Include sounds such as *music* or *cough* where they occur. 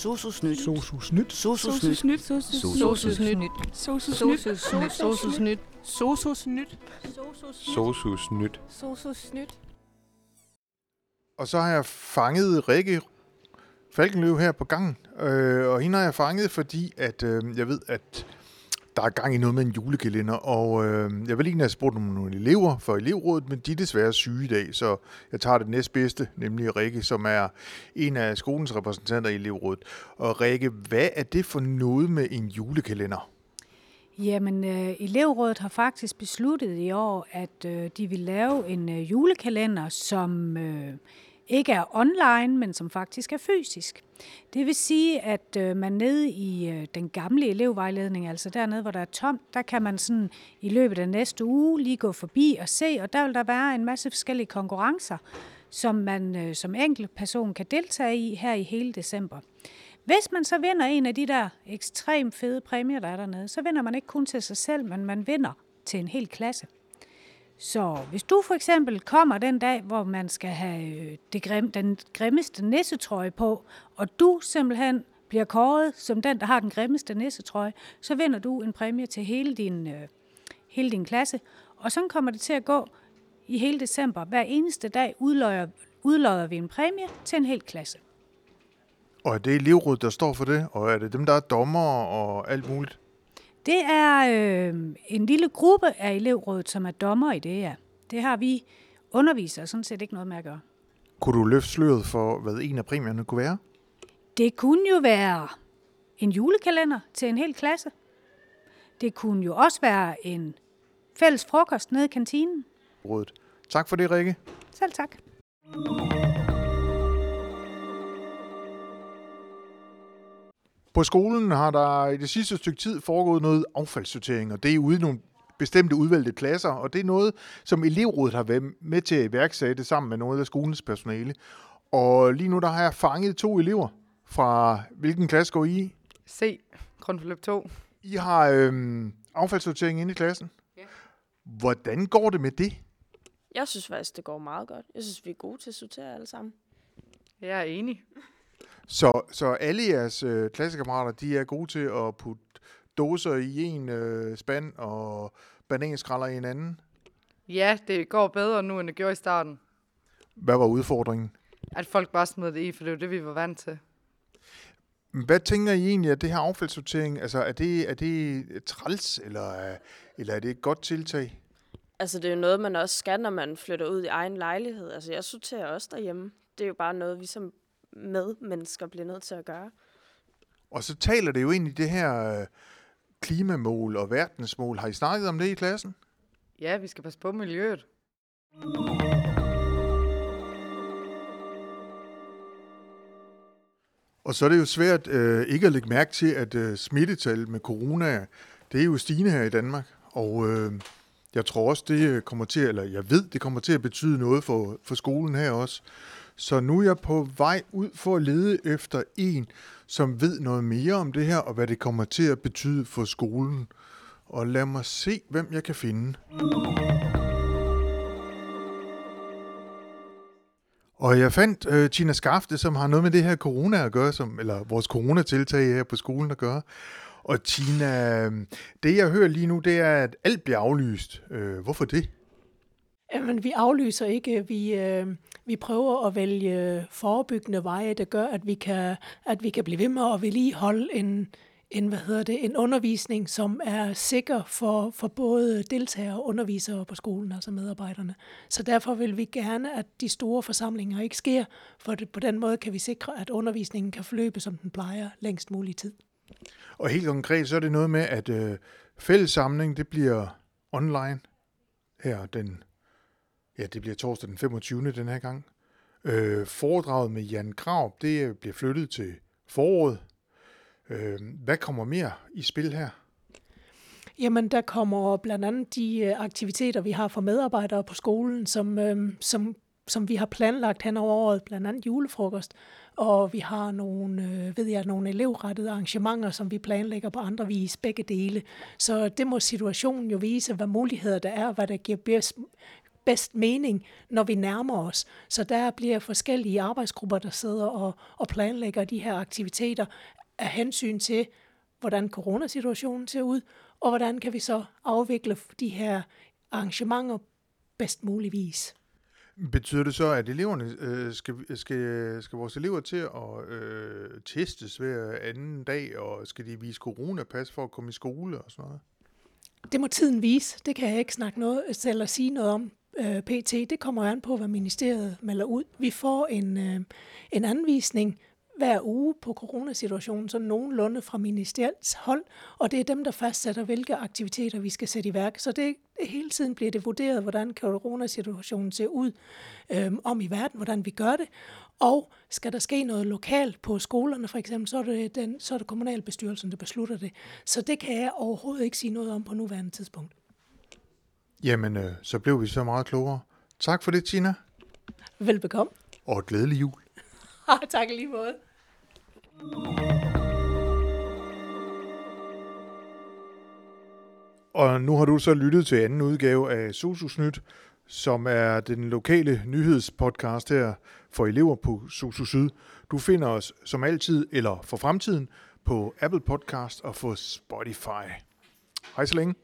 Sosusnyt. Sosusnyt. Sosusnyt. Sosusnyt. Sosusnyt. Sosusnyt. Sosusnyt. Sosusnyt. Sosusnyt. Og så har jeg fanget Rikke Falkenløv her på gangen. Øh, og hende har jeg fanget, fordi at øh, jeg ved, at der er gang i noget med en julekalender. Og øh, jeg vil egentlig have spurgt om nogle elever for elevrådet, men de er desværre syge i dag, så jeg tager det næstbedste, nemlig Rikke, som er en af skolens repræsentanter i elevrådet. Og Rikke, hvad er det for noget med en julekalender? Jamen, øh, elevrådet har faktisk besluttet i år, at øh, de vil lave en øh, julekalender, som øh, ikke er online, men som faktisk er fysisk. Det vil sige, at øh, man nede i øh, den gamle elevvejledning, altså dernede, hvor der er tomt, der kan man sådan i løbet af næste uge lige gå forbi og se, og der vil der være en masse forskellige konkurrencer, som man øh, som enkelt person kan deltage i her i hele december. Hvis man så vinder en af de der ekstremt fede præmier, der er dernede, så vinder man ikke kun til sig selv, men man vinder til en hel klasse. Så hvis du for eksempel kommer den dag, hvor man skal have øh, det grim, den grimmeste nissetrøje på, og du simpelthen bliver kåret som den, der har den grimmeste nissetrøje, så vinder du en præmie til hele din, øh, hele din klasse. Og sådan kommer det til at gå i hele december. Hver eneste dag udløjer, udløjer vi en præmie til en hel klasse. Og er det elevrådet, der står for det? Og er det dem, der er dommer og alt muligt? Det er øh, en lille gruppe af elevrådet, som er dommer i det, ja. Det har vi undervisere sådan set ikke noget med at gøre. Kunne du løfte sløret for, hvad en af præmierne kunne være? Det kunne jo være en julekalender til en hel klasse. Det kunne jo også være en fælles frokost nede i kantinen. Rådet. Tak for det, Rikke. Selv tak. På skolen har der i det sidste stykke tid foregået noget affaldssortering, og det er ude i nogle bestemte udvalgte klasser, og det er noget, som elevrådet har været med til at iværksætte sammen med noget af skolens personale. Og lige nu der har jeg fanget to elever fra, hvilken klasse går I i? C. Grundforløb 2. I har øhm, affaldssortering inde i klassen. Ja. Hvordan går det med det? Jeg synes faktisk, det går meget godt. Jeg synes, vi er gode til at sortere alle sammen. Jeg er enig. Så, så alle jeres øh, klassekammerater, de er gode til at putte dåser i en øh, spand og bananskralder i en anden? Ja, det går bedre nu, end det gjorde i starten. Hvad var udfordringen? At folk bare smed det i, for det var det, vi var vant til. Hvad tænker I egentlig, at det her affaldssortering, altså er det, er det træls, eller, er- eller er det et godt tiltag? Altså, det er jo noget, man også skal, når man flytter ud i egen lejlighed. Altså, jeg sorterer også derhjemme. Det er jo bare noget, vi som medmennesker bliver nødt til at gøre. Og så taler det jo ind i det her øh, klimamål og verdensmål. Har I snakket om det i klassen? Ja, vi skal passe på miljøet. Og så er det jo svært øh, ikke at lægge mærke til, at øh, smittetal med corona, det er jo stigende her i Danmark. Og øh, jeg tror også, det kommer til, eller jeg ved, det kommer til at betyde noget for, for skolen her også. Så nu er jeg på vej ud for at lede efter en, som ved noget mere om det her, og hvad det kommer til at betyde for skolen. Og lad mig se, hvem jeg kan finde. Og jeg fandt øh, Tina Skafte, som har noget med det her corona at gøre, som, eller vores coronatiltag her på skolen at gøre. Og Tina, øh, det jeg hører lige nu, det er, at alt bliver aflyst. Øh, hvorfor det? Jamen, vi aflyser ikke. Vi, øh, vi prøver at vælge forebyggende veje, der gør, at vi kan, at vi kan blive ved med at vedligeholde en, en, hvad hedder det, en undervisning, som er sikker for, for både deltagere og undervisere på skolen, altså medarbejderne. Så derfor vil vi gerne, at de store forsamlinger ikke sker, for det, på den måde kan vi sikre, at undervisningen kan forløbe, som den plejer, længst mulig tid. Og helt konkret, så er det noget med, at øh, fællessamling, det bliver online her den, ja, det bliver torsdag den 25. den her gang. Øh, foredraget med Jan Grav, det bliver flyttet til foråret. Øh, hvad kommer mere i spil her? Jamen, der kommer blandt andet de øh, aktiviteter, vi har for medarbejdere på skolen, som, øh, som, som vi har planlagt hen over året, blandt andet julefrokost. Og vi har nogle, øh, ved jeg, nogle elevrettede arrangementer, som vi planlægger på andre vis, begge dele. Så det må situationen jo vise, hvad muligheder der er, hvad der giver bedst, bedst mening, når vi nærmer os. Så der bliver forskellige arbejdsgrupper, der sidder og, og planlægger de her aktiviteter af hensyn til, hvordan coronasituationen ser ud, og hvordan kan vi så afvikle de her arrangementer bedst muligvis. Betyder det så, at eleverne øh, skal, skal, skal vores elever til at øh, testes hver anden dag, og skal de vise coronapas for at komme i skole og sådan noget? Det må tiden vise. Det kan jeg ikke snakke noget eller sige noget om øh, pt. Det kommer an på, hvad ministeriet melder ud. Vi får en, øh, en anvisning hver uge på coronasituationen, så nogenlunde fra ministeriets hold, og det er dem, der fastsætter, hvilke aktiviteter vi skal sætte i værk. Så det hele tiden bliver det vurderet, hvordan coronasituationen ser ud øh, om i verden, hvordan vi gør det, og skal der ske noget lokalt på skolerne for eksempel, så er det, den, så er det kommunalbestyrelsen, der beslutter det. Så det kan jeg overhovedet ikke sige noget om på nuværende tidspunkt. Jamen, øh, så blev vi så meget klogere. Tak for det, Tina. Velbekomme. Og et glædelig jul. *laughs* tak lige måde. Og nu har du så lyttet til anden udgave af Sosusnyt, som er den lokale nyhedspodcast her for elever på Sosu Syd. Du finder os som altid, eller for fremtiden, på Apple Podcast og på Spotify. Hej så længe.